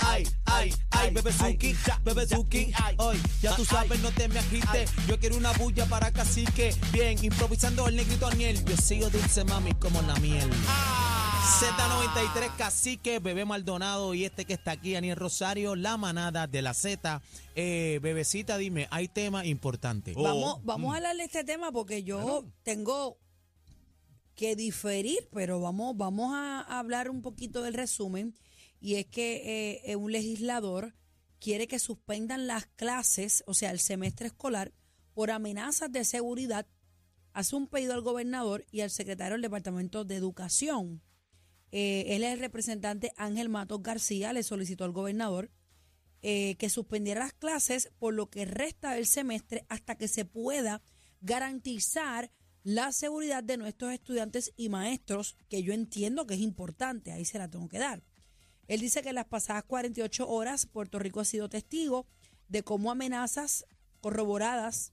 ay, ay, ay, ay, bebé Suki, bebé Suki, hoy ya tú sabes, no te me agites. Yo quiero una bulla para cacique, bien, improvisando el negrito Aniel. Yo sigo dulce mami como la miel. Z93 Cacique, Bebé Maldonado y este que está aquí, Aniel Rosario, la manada de la Z. Eh, bebecita, dime, hay tema importante. Vamos, vamos a hablar de este tema porque yo tengo que diferir, pero vamos, vamos a hablar un poquito del resumen. Y es que eh, un legislador quiere que suspendan las clases, o sea, el semestre escolar, por amenazas de seguridad. Hace un pedido al gobernador y al secretario del Departamento de Educación. Eh, él es el representante Ángel Matos García, le solicitó al gobernador eh, que suspendiera las clases por lo que resta del semestre hasta que se pueda garantizar la seguridad de nuestros estudiantes y maestros, que yo entiendo que es importante, ahí se la tengo que dar. Él dice que en las pasadas 48 horas Puerto Rico ha sido testigo de cómo amenazas corroboradas,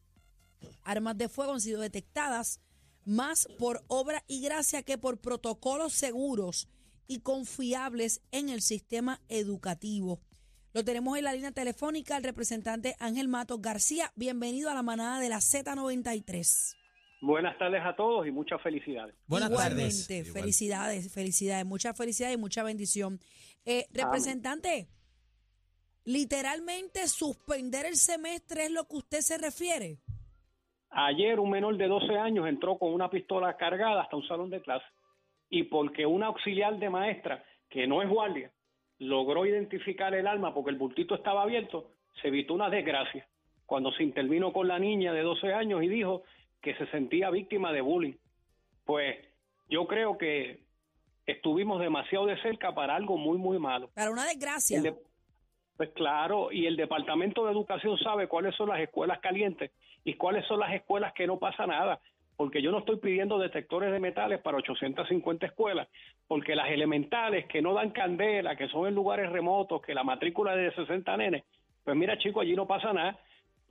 armas de fuego han sido detectadas más por obra y gracia que por protocolos seguros y confiables en el sistema educativo. Lo tenemos en la línea telefónica el representante Ángel Matos García. Bienvenido a la manada de la Z93. Buenas tardes a todos y muchas felicidades. Buenas Igualmente, felicidades, felicidades, muchas felicidades y mucha bendición. Eh, representante, literalmente suspender el semestre es lo que usted se refiere. Ayer un menor de 12 años entró con una pistola cargada hasta un salón de clase y porque una auxiliar de maestra, que no es guardia, logró identificar el arma porque el bultito estaba abierto, se evitó una desgracia cuando se intervino con la niña de 12 años y dijo que se sentía víctima de bullying. Pues yo creo que estuvimos demasiado de cerca para algo muy, muy malo. Para una desgracia. pues claro, y el Departamento de Educación sabe cuáles son las escuelas calientes y cuáles son las escuelas que no pasa nada. Porque yo no estoy pidiendo detectores de metales para 850 escuelas, porque las elementales que no dan candela, que son en lugares remotos, que la matrícula es de 60 nenes, pues mira chico, allí no pasa nada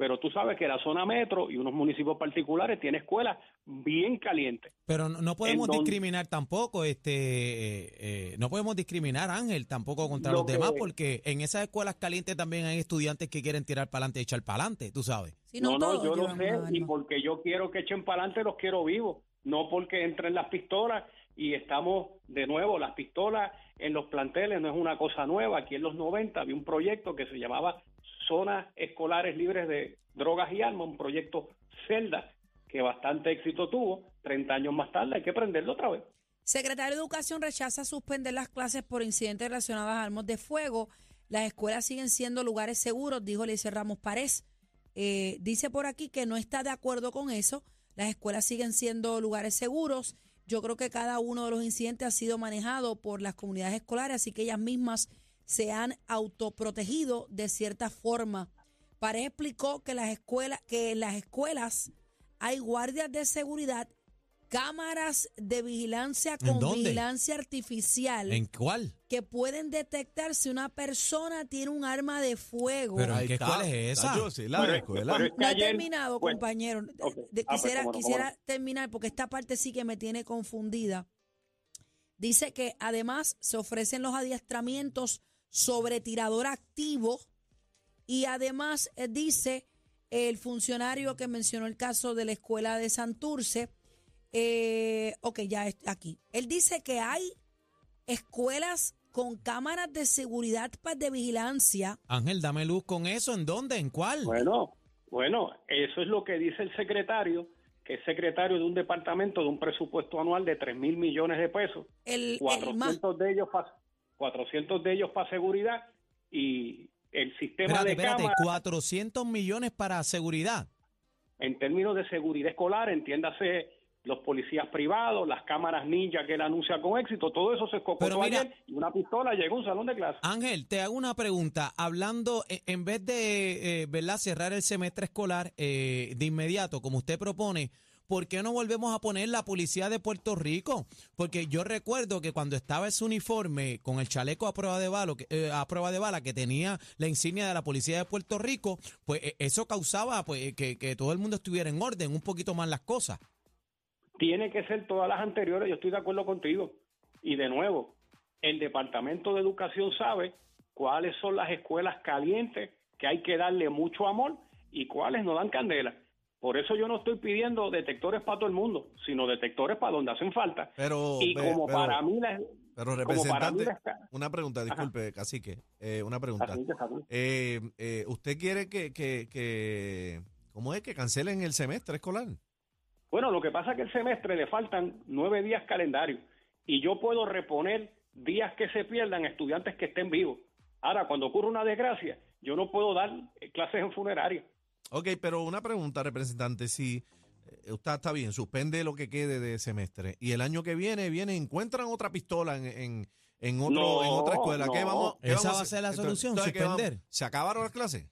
pero tú sabes que la zona metro y unos municipios particulares tiene escuelas bien calientes. Pero no, podemos discriminar tampoco, este, eh, eh, no podemos discriminar, Ángel, tampoco contra los demás, porque en esas escuelas calientes también hay estudiantes que quieren tirar para adelante y echar para adelante, tú sabes. no, no, yo lo sé, y porque yo quiero que echen para adelante los quiero vivos, no porque entren las pistolas y estamos de nuevo, las pistolas en los planteles no es una cosa nueva, aquí en los 90 había un proyecto que se llamaba zonas escolares libres de drogas y armas, un proyecto Celda que bastante éxito tuvo. 30 años más tarde hay que prenderlo otra vez. Secretario de Educación rechaza suspender las clases por incidentes relacionados a armas de fuego. Las escuelas siguen siendo lugares seguros, dijo Lice Ramos Párez. Eh, dice por aquí que no está de acuerdo con eso. Las escuelas siguen siendo lugares seguros. Yo creo que cada uno de los incidentes ha sido manejado por las comunidades escolares, así que ellas mismas se han autoprotegido de cierta forma. Pareja explicó que las escuelas, que en las escuelas hay guardias de seguridad, cámaras de vigilancia con vigilancia artificial. ¿En cuál? Que pueden detectar si una persona tiene un arma de fuego. ¿Pero qué escuela es esa? no he terminado, compañero. Ah, quisiera, pues, quisiera terminar porque esta parte sí que me tiene confundida. Dice que además se ofrecen los adiestramientos sobre tirador activo y además eh, dice el funcionario que mencionó el caso de la escuela de Santurce, eh, ok, ya está aquí. Él dice que hay escuelas con cámaras de seguridad de vigilancia. Ángel, dame luz con eso. ¿En dónde? ¿En cuál? Bueno, bueno, eso es lo que dice el secretario, que es secretario de un departamento de un presupuesto anual de 3 mil millones de pesos. El, 400 de ellos 400 de ellos para seguridad y el sistema de espérate, 400 millones para seguridad. En términos de seguridad escolar, entiéndase los policías privados, las cámaras ninja que él anuncia con éxito, todo eso se escocotó ayer y una pistola llegó a un salón de clase. Ángel, te hago una pregunta. Hablando, e, en vez de eh, cerrar el semestre escolar eh, de inmediato, como usted propone, ¿por qué no volvemos a poner la policía de Puerto Rico? Porque yo recuerdo que cuando estaba ese uniforme con el chaleco a prueba de bala, eh, a prueba de bala que tenía la insignia de la policía de Puerto Rico, pues eh, eso causaba pues que, que todo el mundo estuviera en orden, un poquito más las cosas. Tiene que ser todas las anteriores, yo estoy de acuerdo contigo. Y de nuevo, el Departamento de Educación sabe cuáles son las escuelas calientes que hay que darle mucho amor y cuáles no dan candela. Por eso yo no estoy pidiendo detectores para todo el mundo, sino detectores para donde hacen falta. Pero, y ve- como pero- para mí la, Pero como para mí representante, la- una pregunta, disculpe, cacique, eh, una pregunta. Eh, eh, ¿Usted quiere que, que, que, ¿cómo es que cancelen el semestre escolar? Bueno, lo que pasa es que el semestre le faltan nueve días calendario y yo puedo reponer días que se pierdan a estudiantes que estén vivos. Ahora, cuando ocurre una desgracia, yo no puedo dar clases en funeraria. Ok, pero una pregunta, representante, si eh, usted está bien, suspende lo que quede de semestre y el año que viene, viene, encuentran otra pistola en, en, en otro, No, en otra escuela, ¿qué no. vamos, qué Esa vamos va a ser la solución, ¿qué vamos? suspender. ¿Se acabaron las clases?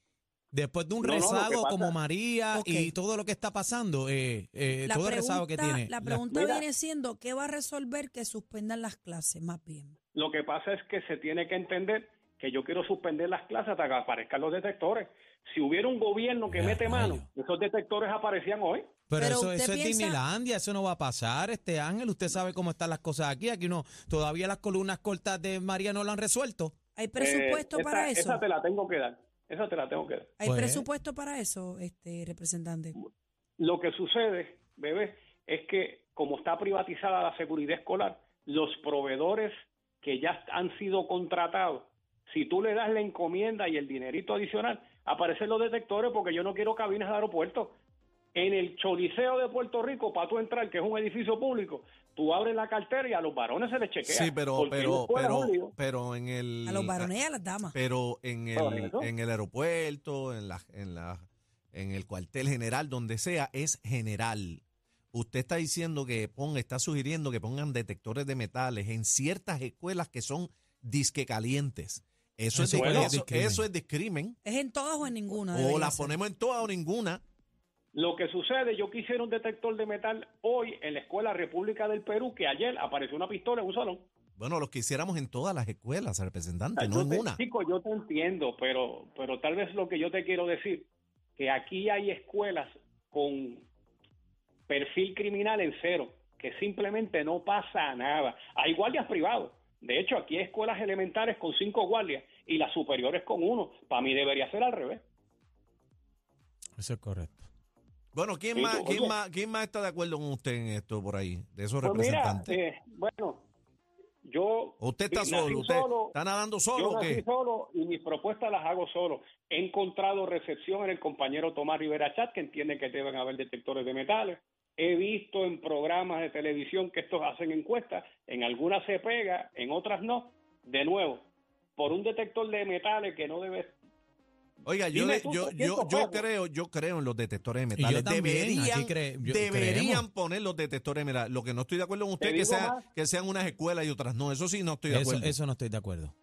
Después de un No, rezago pasa- como María y todo lo que está pasando, eh, eh, La todo el rezago que pregunta- tiene. La la- pregunta Mira. viene siendo, ¿qué va a resolver que suspendan las clases más bien? Lo que pasa es que se tiene que entender que yo quiero suspender las clases hasta que aparezcan los detectores. Si hubiera un gobierno que Ya, mete mano, esos detectores aparecían hoy. Pero, Pero eso, es Disneylandia, eso no va a pasar, este Ángel. Usted sabe cómo están las cosas aquí. Aquí no, todavía las columnas cortas de María no lo han resuelto. ¿Hay presupuesto Eh, para eso? Esa te la tengo que dar. Esa te la tengo que dar. ¿Hay Pues- presupuesto para eso, este representante? Lo que sucede, bebé, es que como está privatizada la seguridad escolar, los proveedores que ya han sido contratados, si tú le das la encomienda y el dinerito adicional, aparecen los detectores porque yo no quiero cabinas de aeropuerto. En el Choliseo de Puerto Rico, para tú entrar, que es un edificio público, tú abres la cartera y a los varones se les chequea. Sí, pero, pero, pero, pero en el... A los varones y a las damas. Pero en el, en el aeropuerto, en la, en la, en el cuartel general, donde sea, es general. Usted está diciendo que ponga, está sugiriendo que pongan detectores de metales en ciertas escuelas que son disque calientes. Eso, es, Eso dis- es eso, discrimen. eso es discrimen. ¿Es en todas o en ninguna? O ser? ponemos en todas o ninguna. Lo que sucede, yo quisiera un detector de metal hoy en la Escuela República del Perú, que ayer apareció una pistola en un salón. Bueno, los que hiciéramos en todas las escuelas, representante, Yo no en te- una. Chico, yo te entiendo, pero, pero tal vez lo que yo te quiero decir, que aquí hay escuelas con perfil criminal en cero, que simplemente no pasa nada. Hay guardias privados. De hecho, aquí hay escuelas elementales con cinco guardias y las superiores con uno. Para mí debería ser al revés. Eso es correcto. Bueno, ¿quién Sí, más, tú- quién oye. más, quién más está de acuerdo con usted en esto por ahí? De esos Pues mira, representantes. eh, bueno, yo... ¿O usted está solo? ¿Usted solo, está nadando Yo solo o nací qué? solo y mis propuestas las hago solo. He encontrado recepción en el compañero Tomás Rivera Chat, que entiende que deben haber detectores de metales. He visto en programas de televisión que estos hacen encuestas. En algunas se pega, en otras no. De nuevo, por un detector de metales que no debe... Oiga, yo, tú, yo, 300 yo, yo creo, yo creo en los detectores de metales. también, deberían, aquí cre- yo- deberían poner los detectores de metales. Lo que no estoy de acuerdo con usted que, sea, más. que sean unas escuelas y otras no. Eso sí no estoy de Eso, acuerdo. eso no estoy de acuerdo.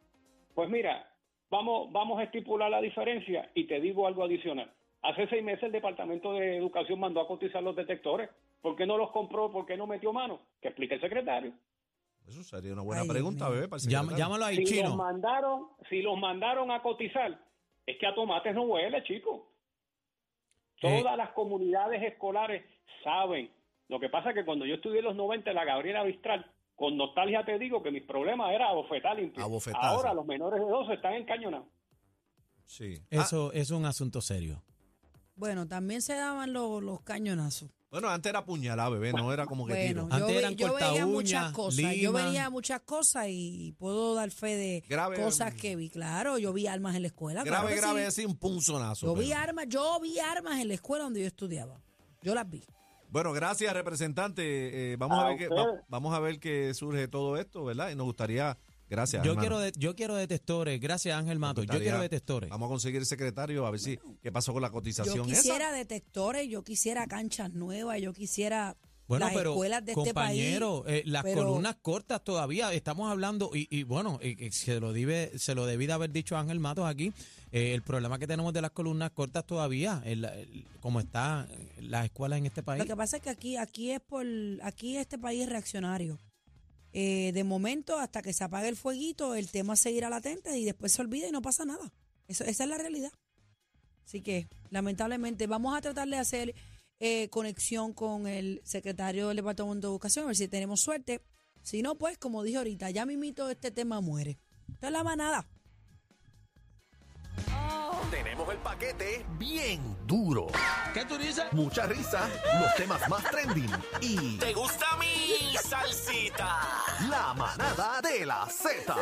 Pues mira, vamos, vamos a estipular la diferencia y te digo algo adicional. Hace seis meses el Departamento de Educación mandó a cotizar los detectores. ¿Por qué no los compró? ¿Por qué no metió mano? Que explique el secretario. Eso sería una buena Ay, pregunta, bebé. Para el secretario. llámalo ahí, si los chino. mandaron, si los mandaron a cotizar, es que a tomates no huele, chico. Eh. Todas las comunidades escolares saben. Lo que pasa es que cuando yo estudié en los 90 en la Gabriela Bistral, con nostalgia te digo que mis problemas era abofetar limpio. Abofetar, Ahora sí. los menores de 12 están encañonados. Sí. Ah, Eso es un asunto serio. Bueno, también se daban los, los cañonazos. Bueno, antes era puñalada, bebé. No era como que Bueno, tiro. yo, Antes ve- eran yo veía corta muchas uñas, cosas. Yo veía muchas cosas y puedo dar fe de Grave, cosas que vi. Claro, yo vi armas en la escuela. grave, grave, sí. así un punzonazo. Yo vi armas, yo vi armas en la escuela donde yo estudiaba. Yo las vi. Bueno, gracias, representante. Eh, vamos, a A ver va- vamos a ver qué surge de todo esto, ¿verdad? Y nos gustaría. Gracias. Yo hermano. quiero, de- yo quiero detectores. Gracias, Ángel Mato. Yo quiero detectores. Vamos a conseguir el secretario a ver si qué pasó con la Yo cotización quisiera detectores, yo quisiera canchas nuevas, yo quisiera Bueno, las pero escuelas de este país. compañero, eh, las pero- columnas cortas todavía estamos hablando y, y bueno, eh, se lo debe, se lo debí de haber dicho Ángel Matos aquí. eh, el problema que tenemos de las columnas cortas todavía, el- el- como está eh, las escuelas en este país. Lo que pasa es que aquí, aquí es por, aquí este país es reaccionario. Eh, de momento, hasta que se apague el fueguito, el tema seguirá latente y después se olvida y no pasa nada. Eso, esa es la realidad. Así que, lamentablemente, vamos a tratar de hacer eh, conexión con el secretario del Departamento de Educación, a ver si tenemos suerte. Si no, pues, como dije ahorita, ya mimito este tema muere. Esto es la manada. Traemos el paquete bien duro. ¿Qué tú dices? Mucha risa, los temas más trending y ¿Te gusta mi salsita? la manada de la Z.